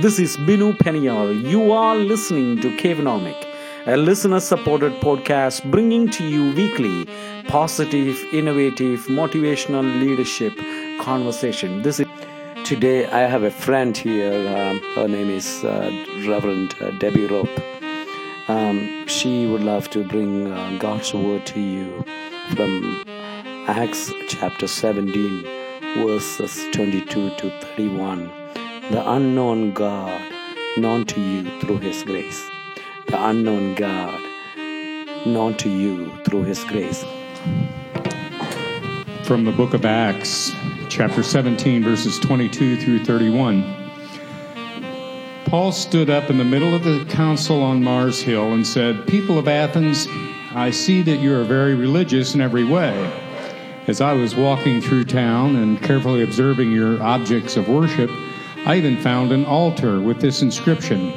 This is Binu Peniel. You are listening to Cavenomic, a listener supported podcast bringing to you weekly positive, innovative, motivational leadership conversation. This is Today, I have a friend here. Um, her name is uh, Reverend uh, Debbie Rope. Um, she would love to bring uh, God's word to you from Acts chapter 17, verses 22 to 31. The unknown God, known to you through His grace. The unknown God, known to you through His grace. From the book of Acts, chapter 17, verses 22 through 31. Paul stood up in the middle of the council on Mars Hill and said, People of Athens, I see that you are very religious in every way. As I was walking through town and carefully observing your objects of worship, I even found an altar with this inscription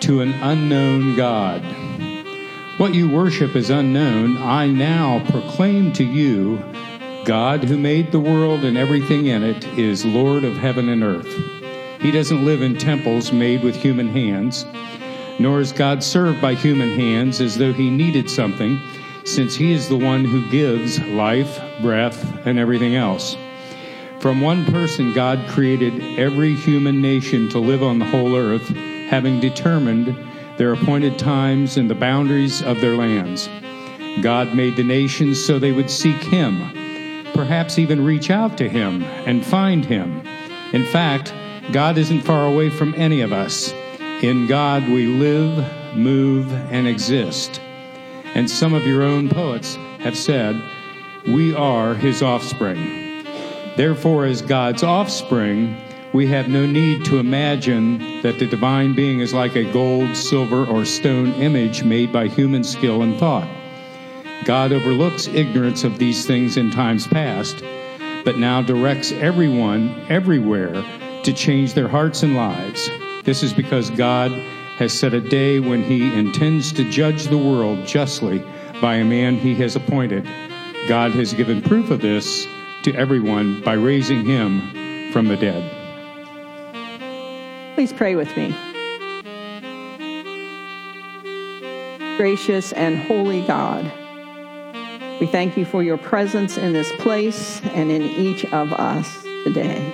To an unknown God. What you worship is unknown. I now proclaim to you God, who made the world and everything in it, is Lord of heaven and earth. He doesn't live in temples made with human hands, nor is God served by human hands as though he needed something, since he is the one who gives life, breath, and everything else. From one person, God created every human nation to live on the whole earth, having determined their appointed times and the boundaries of their lands. God made the nations so they would seek him perhaps even reach out to Him and find Him. In fact, God isn't far away from any of us. In God we live, move, and exist. And some of your own poets have said, We are His offspring. Therefore, as God's offspring, we have no need to imagine that the divine being is like a gold, silver, or stone image made by human skill and thought. God overlooks ignorance of these things in times past, but now directs everyone, everywhere, to change their hearts and lives. This is because God has set a day when He intends to judge the world justly by a man He has appointed. God has given proof of this to everyone by raising Him from the dead. Please pray with me. Gracious and holy God, we thank you for your presence in this place and in each of us today.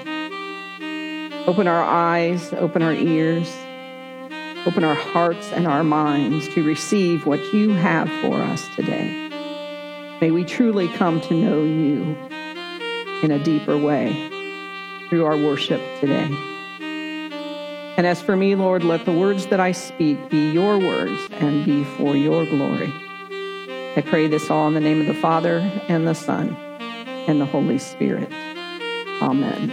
Open our eyes, open our ears, open our hearts and our minds to receive what you have for us today. May we truly come to know you in a deeper way through our worship today. And as for me, Lord, let the words that I speak be your words and be for your glory. I pray this all in the name of the Father and the Son and the Holy Spirit. Amen.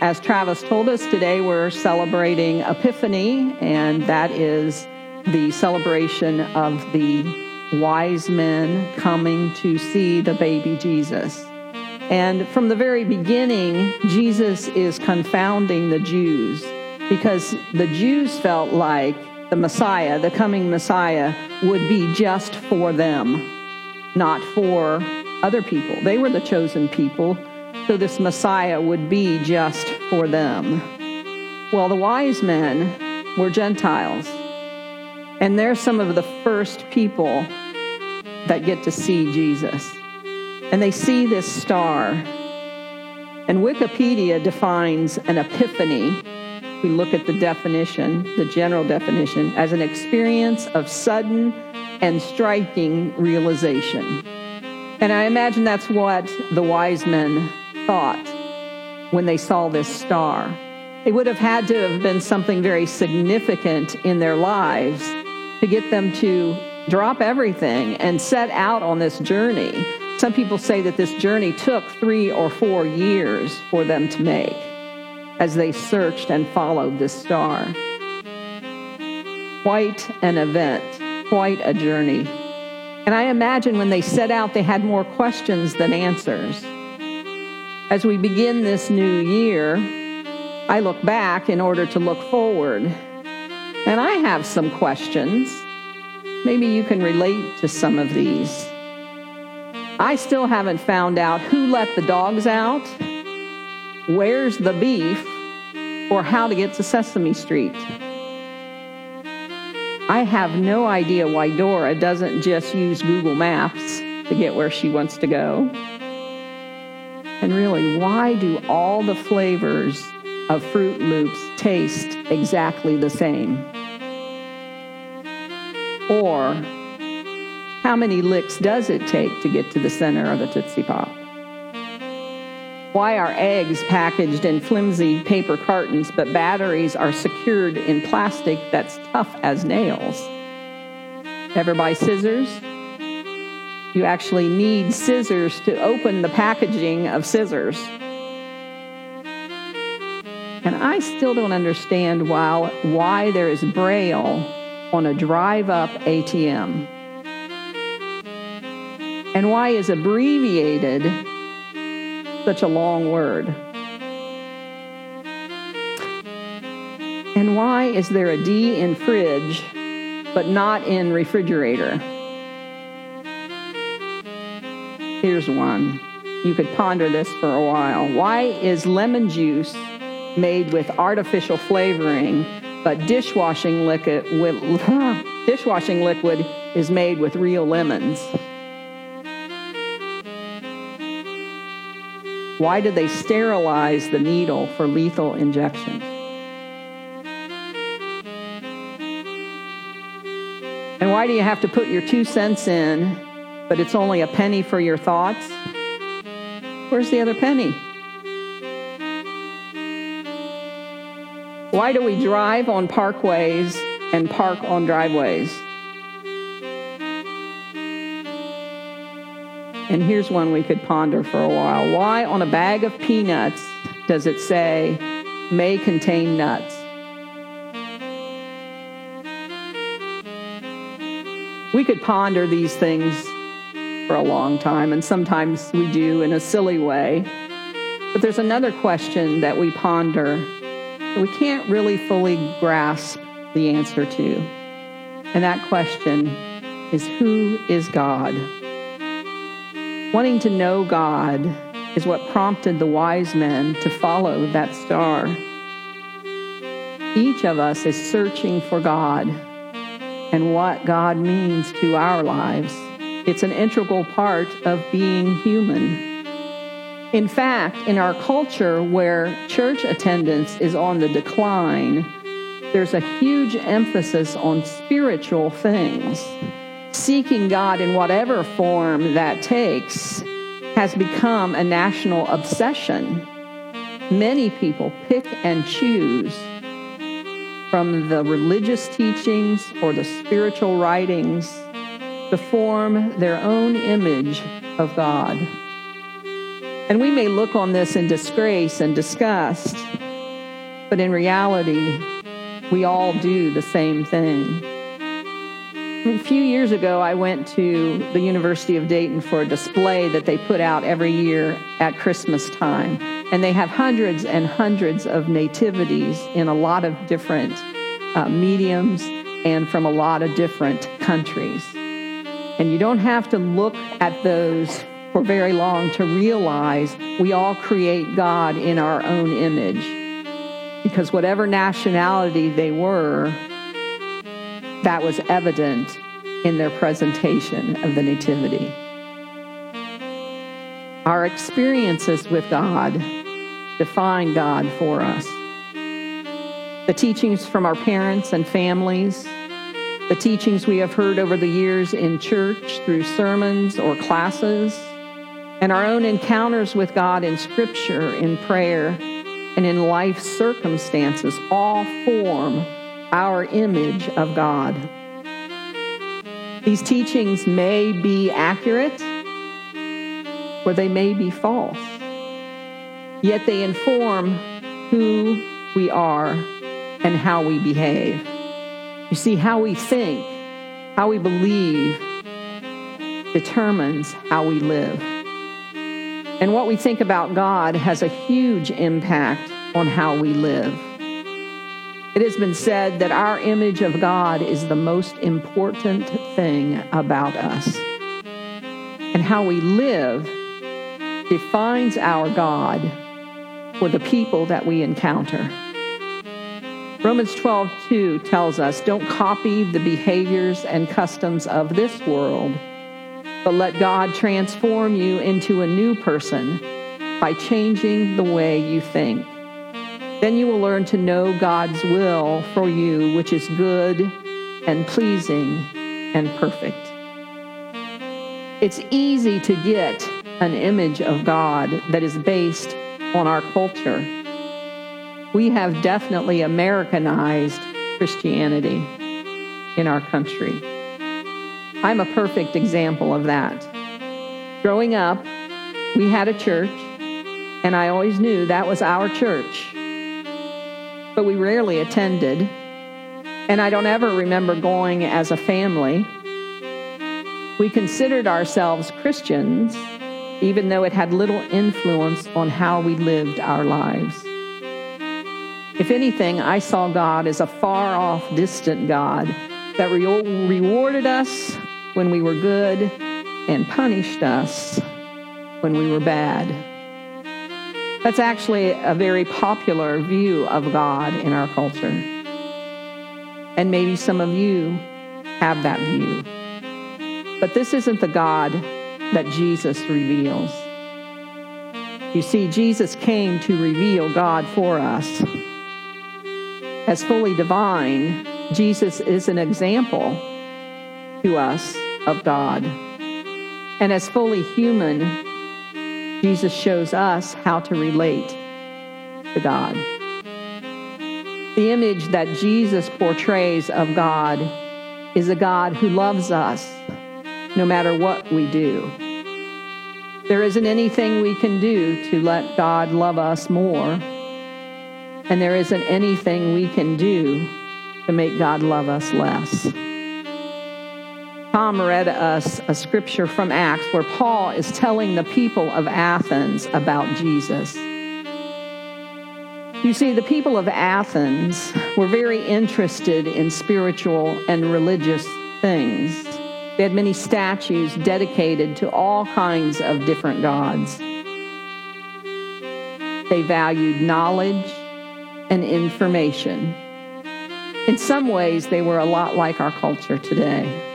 As Travis told us today, we're celebrating Epiphany, and that is the celebration of the wise men coming to see the baby Jesus. And from the very beginning, Jesus is confounding the Jews because the Jews felt like the Messiah, the coming Messiah, would be just for them, not for other people. They were the chosen people, so this Messiah would be just for them. Well, the wise men were Gentiles, and they're some of the first people that get to see Jesus. And they see this star. And Wikipedia defines an epiphany we look at the definition, the general definition, as an experience of sudden and striking realization. And I imagine that's what the wise men thought when they saw this star. It would have had to have been something very significant in their lives to get them to drop everything and set out on this journey. Some people say that this journey took three or four years for them to make as they searched and followed this star. Quite an event, quite a journey. And I imagine when they set out, they had more questions than answers. As we begin this new year, I look back in order to look forward. And I have some questions. Maybe you can relate to some of these. I still haven't found out who let the dogs out Where's the beef? or how to get to Sesame Street. I have no idea why Dora doesn't just use Google Maps to get where she wants to go. And really, why do all the flavors of Froot Loops taste exactly the same? Or how many licks does it take to get to the center of a Tootsie Pop? Why are eggs packaged in flimsy paper cartons, but batteries are secured in plastic that's tough as nails? Ever buy scissors? You actually need scissors to open the packaging of scissors. And I still don't understand why, why there is Braille on a drive up ATM. And why is abbreviated such a long word? And why is there a D in fridge but not in refrigerator? Here's one. You could ponder this for a while. Why is lemon juice made with artificial flavoring, but dishwashing liquid, dishwashing liquid is made with real lemons? Why did they sterilize the needle for lethal injection? And why do you have to put your two cents in, but it's only a penny for your thoughts? Where's the other penny? Why do we drive on parkways and park on driveways? And here's one we could ponder for a while. Why on a bag of peanuts does it say may contain nuts? We could ponder these things for a long time, and sometimes we do in a silly way. But there's another question that we ponder that we can't really fully grasp the answer to. And that question is who is God? Wanting to know God is what prompted the wise men to follow that star. Each of us is searching for God and what God means to our lives. It's an integral part of being human. In fact, in our culture where church attendance is on the decline, there's a huge emphasis on spiritual things seeking God in whatever form that takes has become a national obsession. Many people pick and choose from the religious teachings or the spiritual writings to form their own image of God. And we may look on this in disgrace and disgust, but in reality, we all do the same thing. A few years ago, I went to the University of Dayton for a display that they put out every year at Christmas time. And they have hundreds and hundreds of nativities in a lot of different uh, mediums and from a lot of different countries. And you don't have to look at those for very long to realize we all create God in our own image. Because whatever nationality they were, that was evident in their presentation of the Nativity. Our experiences with God define God for us. The teachings from our parents and families, the teachings we have heard over the years in church through sermons or classes, and our own encounters with God in Scripture, in prayer, and in life circumstances all form our image of God. These teachings may be accurate or they may be false, yet they inform who we are and how we behave. You see, how we think, how we believe determines how we live. And what we think about God has a huge impact on how we live. It has been said that our image of God is the most important thing about us. And how we live defines our God for the people that we encounter. Romans 12, 2 tells us don't copy the behaviors and customs of this world, but let God transform you into a new person by changing the way you think. Then you will learn to know God's will for you, which is good and pleasing and perfect. It's easy to get an image of God that is based on our culture we have definitely Americanized Christianity in our country. I'm a perfect example of that. Growing up, we had a church, and I always knew that was our church. But we rarely attended, and I don't ever remember going as a family. We considered ourselves Christians, even though it had little influence on how we lived our lives. If anything, I saw God as a far off, distant God that re- rewarded us when we were good and punished us when we were bad. That's actually a very popular view of God in our culture. And maybe some of you have that view. But this isn't the God that Jesus reveals. You see, Jesus came to reveal God for us. As fully divine, Jesus is an example to us of God. And as fully human, Jesus shows us how to relate to God. The image that Jesus portrays of God is a God who loves us no matter what we do. There isn't anything we can do to let God love us more and there isn't anything we can do to make God love us less. Tom read us a scripture from Acts where Paul is telling the people of Athens about Jesus. You see, the people of Athens were very interested in spiritual and religious things. They had many statues dedicated to all kinds of different gods. They valued knowledge and information. In some ways, they were a lot like our culture today.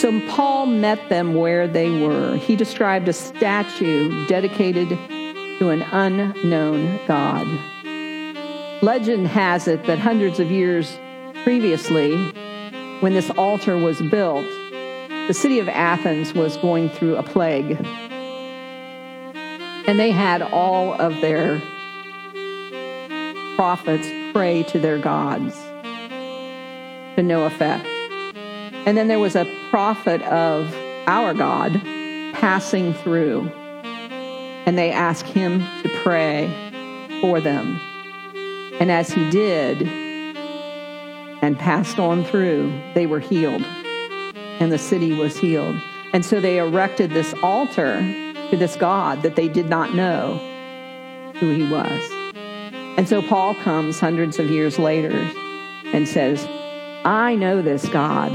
So Paul met them where they were. He described a statue dedicated to an unknown God. Legend has it that hundreds of years previously, when this altar was built, the city of Athens was going through a plague. And they had all of their prophets pray to their gods to no effect. And then there was a prophet of our God passing through, and they asked him to pray for them. And as he did and passed on through, they were healed, and the city was healed. And so they erected this altar to this God that they did not know who he was. And so Paul comes hundreds of years later and says, I know this God.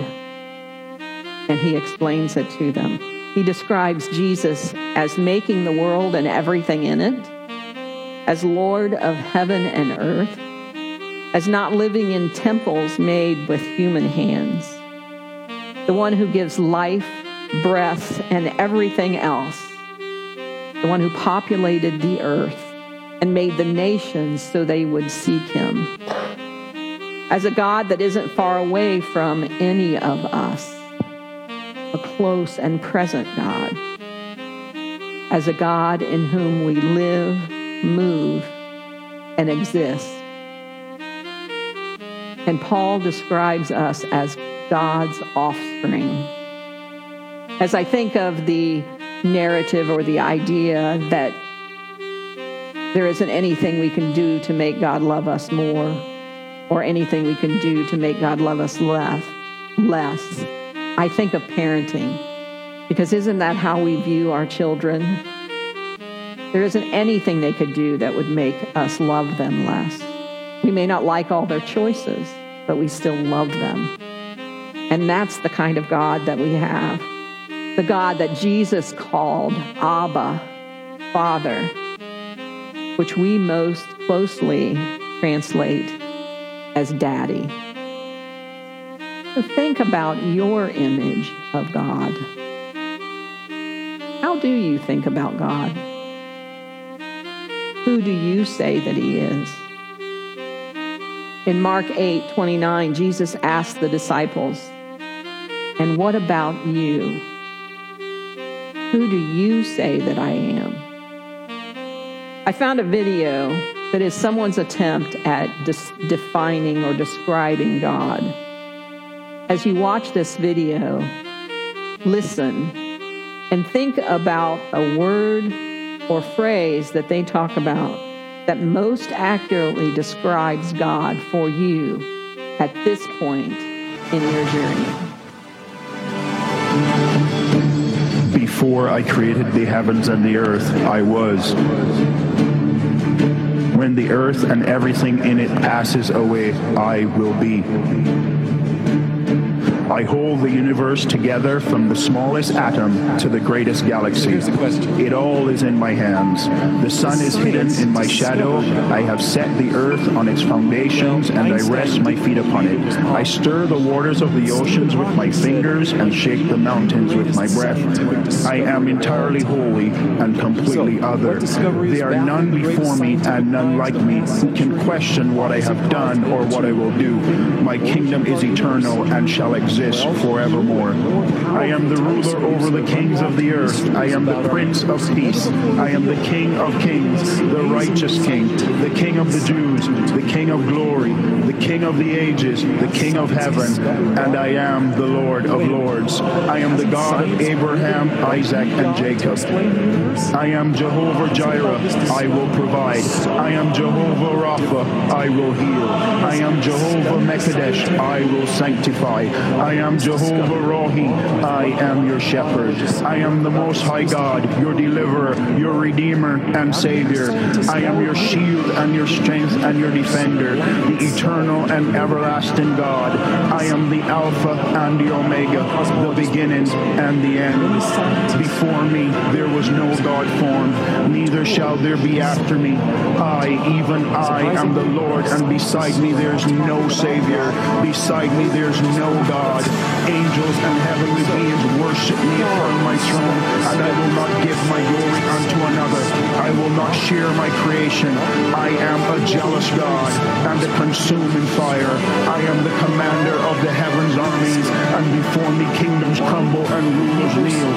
And he explains it to them. He describes Jesus as making the world and everything in it, as Lord of heaven and earth, as not living in temples made with human hands, the one who gives life, breath, and everything else, the one who populated the earth and made the nations so they would seek him. As a God that isn't far away from any of us, a close and present God. As a God in whom we live, move, and exist. And Paul describes us as God's offspring. As I think of the narrative or the idea that there isn't anything we can do to make God love us more or anything we can do to make God love us less. less. I think of parenting because isn't that how we view our children? There isn't anything they could do that would make us love them less. We may not like all their choices, but we still love them. And that's the kind of God that we have. The God that Jesus called Abba, Father which we most closely translate as daddy. Think about your image of God. How do you think about God? Who do you say that He is? In Mark 8 29, Jesus asked the disciples, And what about you? Who do you say that I am? I found a video that is someone's attempt at defining or describing God. As you watch this video, listen and think about a word or phrase that they talk about that most accurately describes God for you at this point in your journey. Before I created the heavens and the earth, I was. When the earth and everything in it passes away, I will be. I hold the universe together from the smallest atom to the greatest galaxy. Here's the question. It all is in my hands. The sun is hidden in my shadow. I have set the earth on its foundations and I rest my feet upon it. I stir the waters of the oceans with my fingers and shake the mountains with my breath. I am entirely holy and completely other. There are none before me and none like me who can question what I have done or what I will do. My kingdom is eternal and shall exist exist forevermore. I am the ruler over the kings of the earth. I am the prince of peace. I am the king of kings, the righteous king, the king of the Jews, the king of glory, the king of the ages, the king of heaven, and I am the Lord of lords. I am the God of Abraham, Isaac, and Jacob. I am Jehovah Jireh. I will provide. I am Jehovah Rapha. I will heal. I am Jehovah Mekadesh. I will sanctify. I am Jehovah Rohi. I am your shepherd. I am the Most High God, your deliverer, your redeemer and savior. I am your shield and your strength and your defender, the eternal and everlasting God. I am the Alpha and the Omega, the beginning and the end. Before me there was no God formed, neither shall there be after me. I, even I, am the Lord, and beside me there is no Savior. Beside me there is no God. God. Angels and heavenly beings worship me upon my throne, and I will not give my glory unto another. I will not share my creation. I am a jealous God and a consuming fire. I am the commander of the heavens armies, and before me kingdoms crumble and rulers kneel.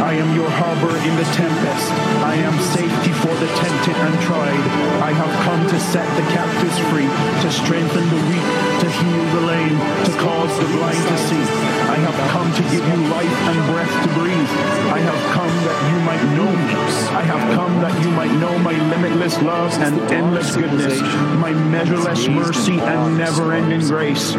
I am your harbor in the tempest. I am safety for the tempted and tried. I have come to set the captives free, to strengthen the weak, to heal the lame, to cause the blind to see. I have come to give you life and breath to breathe. I have come that you might know me. I have come that you might know my limitless love and endless goodness, my measureless mercy and never-ending grace.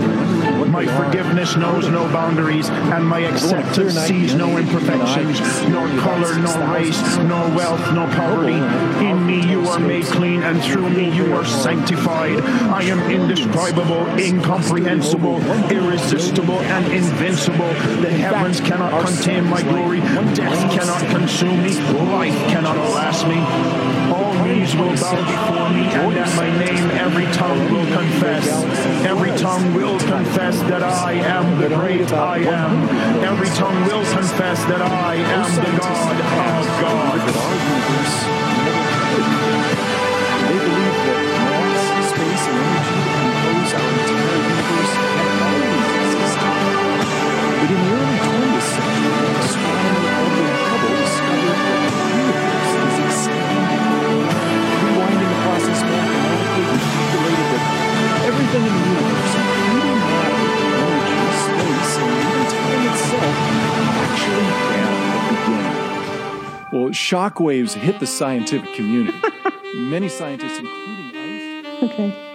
My forgiveness knows no boundaries, and my acceptance sees no imperfections, nor color, nor race, nor wealth, nor poverty. In me you are made clean, and through me you are sanctified. I am indescribable, incomprehensible, irresistible, and invincible. The heavens cannot contain my glory. Death cannot consume me. Life cannot outlast me. All knees will bow before me, and at my name every tongue will confess. Every tongue will confess that I am the great I am. Every tongue will confess that I am the God of God. Shockwaves hit the scientific community. Many scientists, including Einstein. Okay.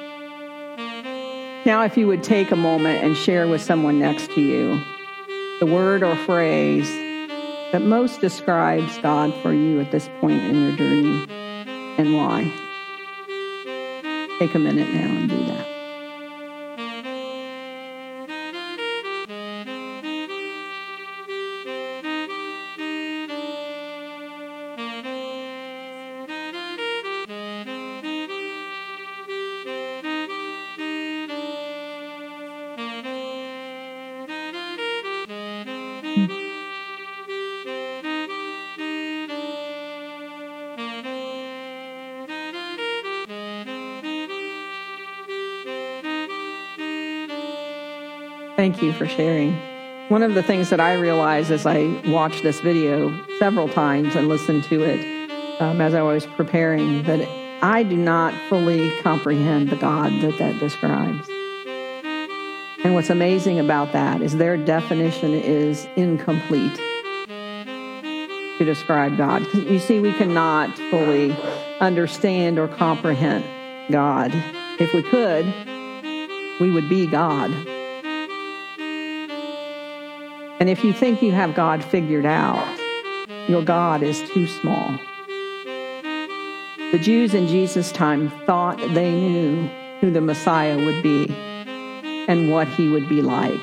Now, if you would take a moment and share with someone next to you the word or phrase that most describes God for you at this point in your journey and why. Take a minute now and do that. Thank you for sharing. One of the things that I realized as I watched this video several times and listened to it um, as I was preparing that I do not fully comprehend the God that that describes. And what's amazing about that is their definition is incomplete to describe God. You see, we cannot fully understand or comprehend God. If we could, we would be God. And if you think you have God figured out, your God is too small. The Jews in Jesus' time thought they knew who the Messiah would be and what he would be like.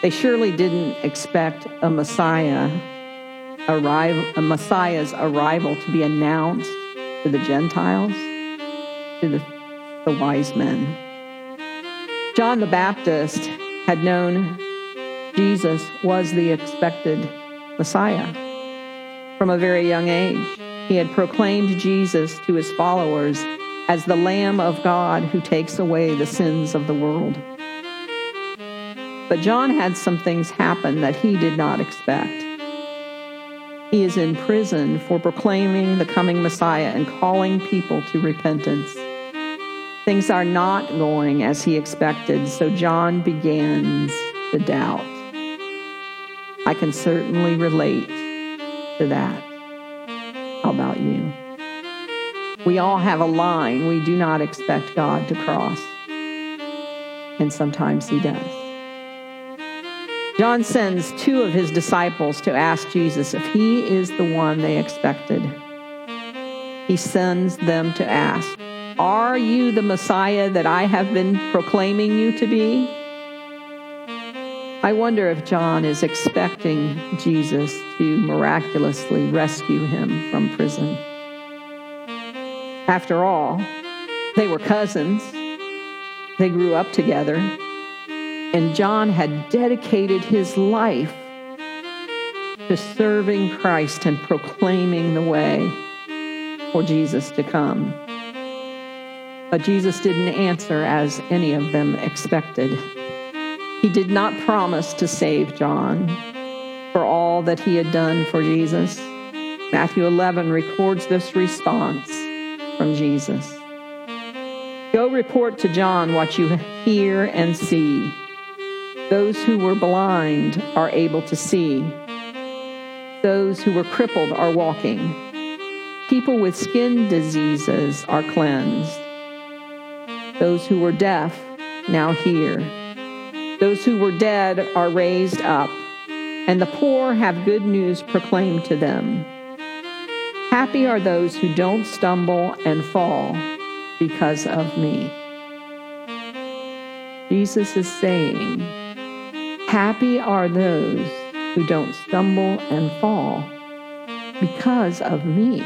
They surely didn't expect a Messiah arrival, a Messiah's arrival to be announced to the Gentiles, to the, the wise men. John the Baptist had known Jesus was the expected Messiah. From a very young age, he had proclaimed Jesus to his followers as the Lamb of God who takes away the sins of the world. But John had some things happen that he did not expect. He is in prison for proclaiming the coming Messiah and calling people to repentance. Things are not going as he expected, so John begins to doubt. I can certainly relate to that. How about you? We all have a line we do not expect God to cross, and sometimes He does. John sends two of his disciples to ask Jesus if he is the one they expected. He sends them to ask, Are you the Messiah that I have been proclaiming you to be? I wonder if John is expecting Jesus to miraculously rescue him from prison. After all, they were cousins, they grew up together, and John had dedicated his life to serving Christ and proclaiming the way for Jesus to come. But Jesus didn't answer as any of them expected. He did not promise to save John for all that he had done for Jesus. Matthew 11 records this response from Jesus Go report to John what you hear and see. Those who were blind are able to see, those who were crippled are walking, people with skin diseases are cleansed, those who were deaf now hear. Those who were dead are raised up, and the poor have good news proclaimed to them. Happy are those who don't stumble and fall because of me. Jesus is saying, Happy are those who don't stumble and fall because of me.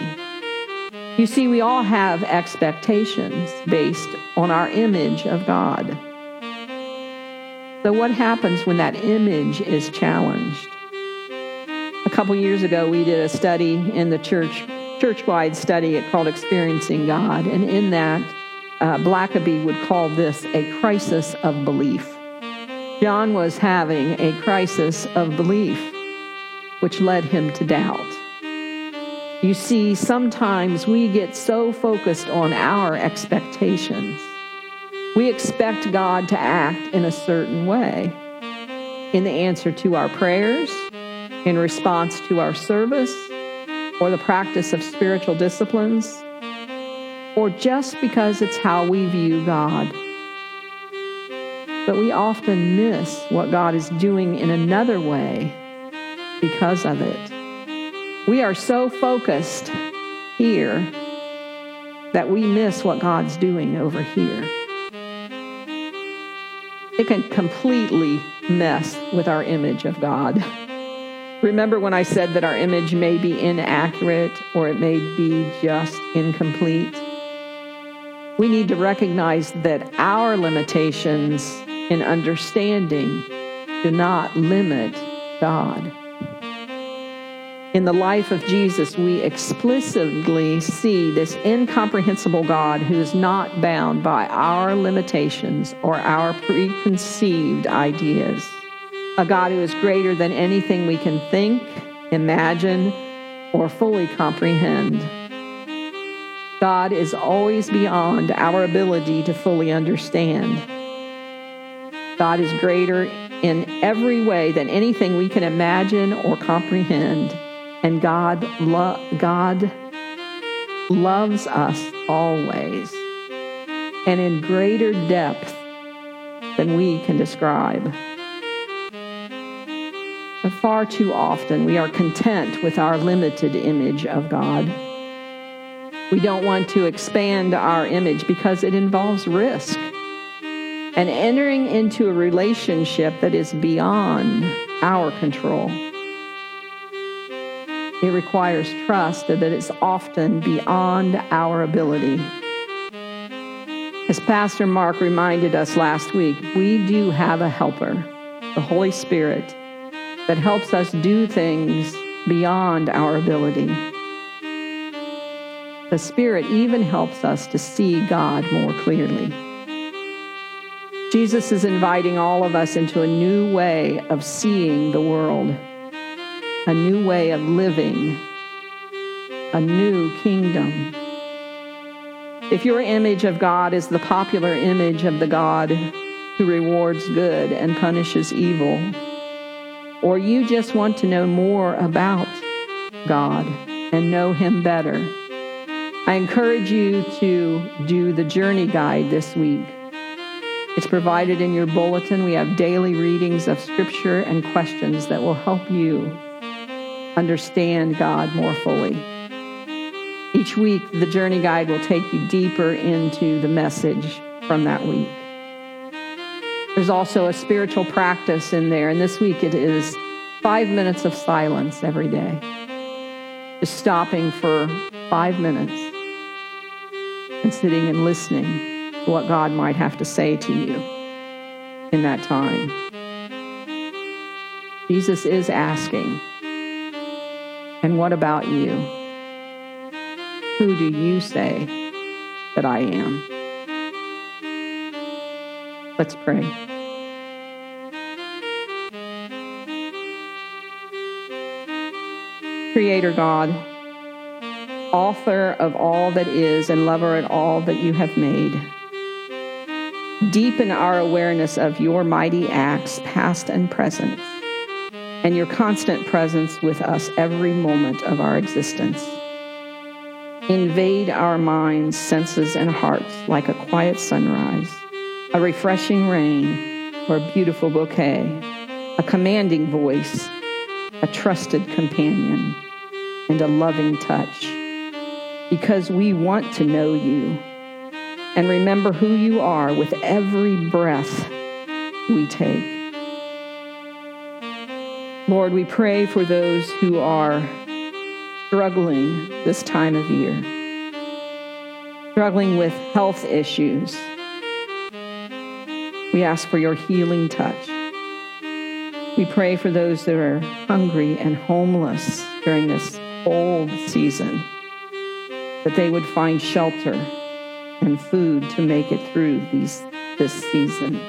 You see, we all have expectations based on our image of God. So, what happens when that image is challenged? A couple years ago, we did a study in the church, church-wide study it called "Experiencing God," and in that, uh, Blackaby would call this a crisis of belief. John was having a crisis of belief, which led him to doubt. You see, sometimes we get so focused on our expectations we expect God to act in a certain way in the answer to our prayers, in response to our service, or the practice of spiritual disciplines, or just because it's how we view God. But we often miss what God is doing in another way because of it. We are so focused here that we miss what God's doing over here it can completely mess with our image of God. Remember when I said that our image may be inaccurate or it may be just incomplete? We need to recognize that our limitations in understanding do not limit God. In the life of Jesus, we explicitly see this incomprehensible God who is not bound by our limitations or our preconceived ideas. A God who is greater than anything we can think, imagine, or fully comprehend. God is always beyond our ability to fully understand. God is greater in every way than anything we can imagine or comprehend and God, lo- God loves us always and in greater depth than we can describe. But far too often we are content with our limited image of God. We don't want to expand our image because it involves risk and entering into a relationship that is beyond our control. It requires trust that it's often beyond our ability. As Pastor Mark reminded us last week, we do have a helper, the Holy Spirit, that helps us do things beyond our ability. The Spirit even helps us to see God more clearly. Jesus is inviting all of us into a new way of seeing the world a new way of living, a new kingdom. If your image of God is the popular image of the God who rewards good and punishes evil, or you just want to know more about God and know Him better, I encourage you to do the journey guide this week. It's provided in your bulletin. We have daily readings of scripture and questions that will help you understand God more fully. Each week, the journey guide will take you deeper into the message from that week. There's also a spiritual practice in there, and this week it is five minutes of silence every day. Just stopping for five minutes and sitting and listening to what God might have to say to you in that time. Jesus is asking, and what about you? Who do you say that I am? Let's pray. Creator God, author of all that is and lover of all that you have made, deepen our awareness of your mighty acts, past and present and your constant presence with us every moment of our existence. Invade our minds, senses, and hearts like a quiet sunrise, a refreshing rain, or a beautiful bouquet, a commanding voice, a trusted companion, and a loving touch. Because we want to know you and remember who you are with every breath we take. Lord, we pray for those who are struggling this time of year, struggling with health issues. We ask for your healing touch. We pray for those that are hungry and homeless during this cold season, that they would find shelter and food to make it through these, this season.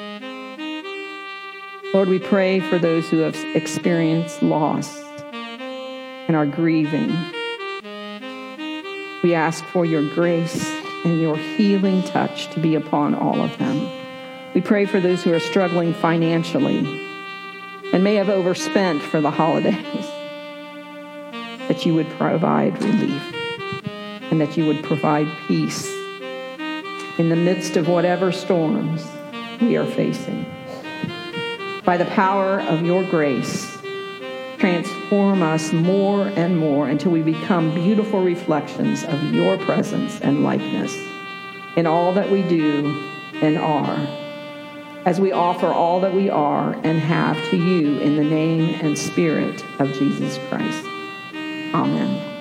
Lord, we pray for those who have experienced loss and are grieving. We ask for your grace and your healing touch to be upon all of them. We pray for those who are struggling financially and may have overspent for the holidays, that you would provide relief and that you would provide peace in the midst of whatever storms we are facing by the power of your grace, transform us more and more until we become beautiful reflections of your presence and likeness in all that we do and are, as we offer all that we are and have to you in the name and spirit of Jesus Christ. Amen.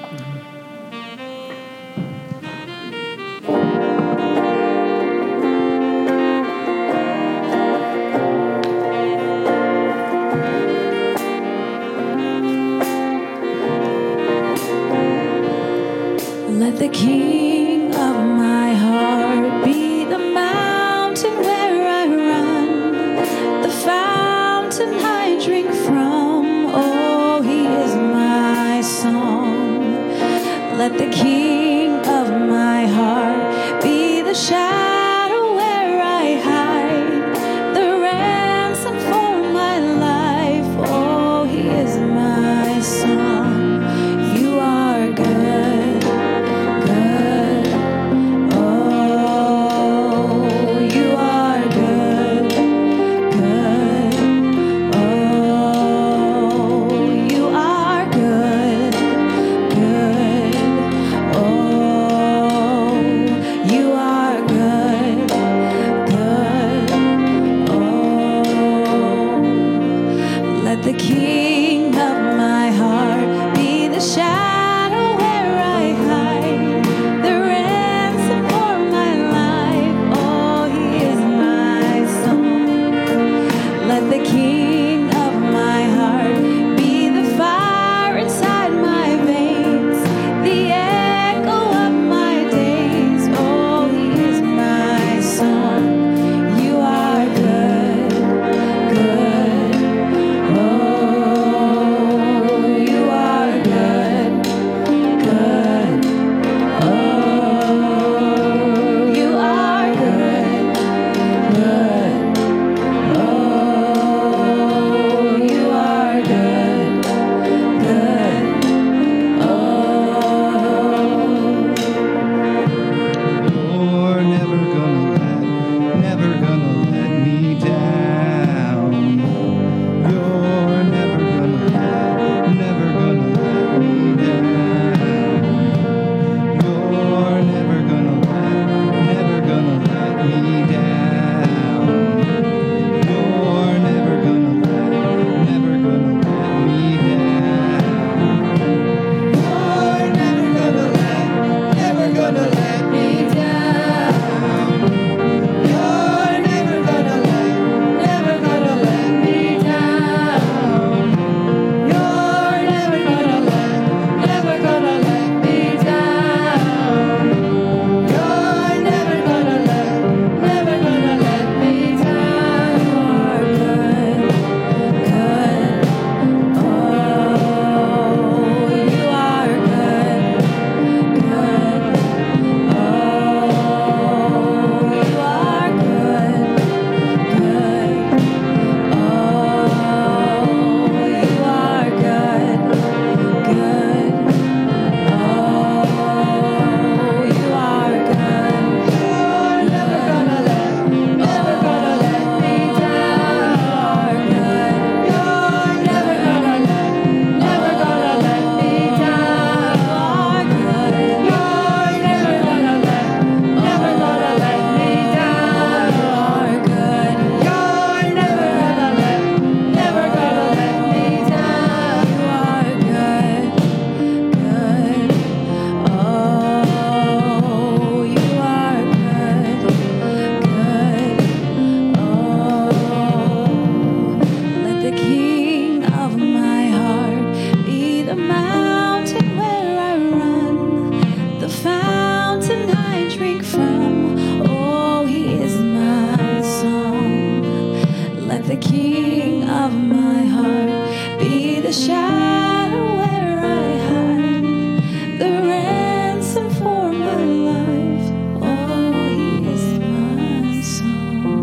the king of my heart be the shadow where I hide, the ransom for my life. Oh, he is my song.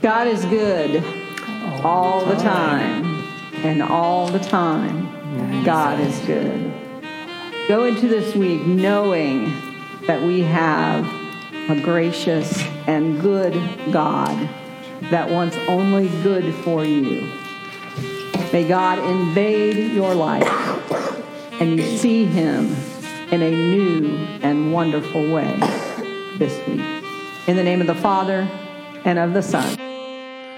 God is good all, all the time. time, and all the time. God is good. Go into this week knowing that we have a gracious and good God that wants only good for you. May God invade your life and you see him in a new and wonderful way this week. In the name of the Father and of the Son.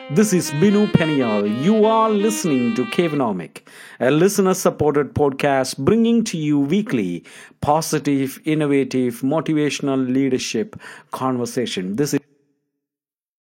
This is Binu Peniyal. You are listening to Cavenomic, a listener supported podcast bringing to you weekly positive, innovative, motivational leadership conversation. This is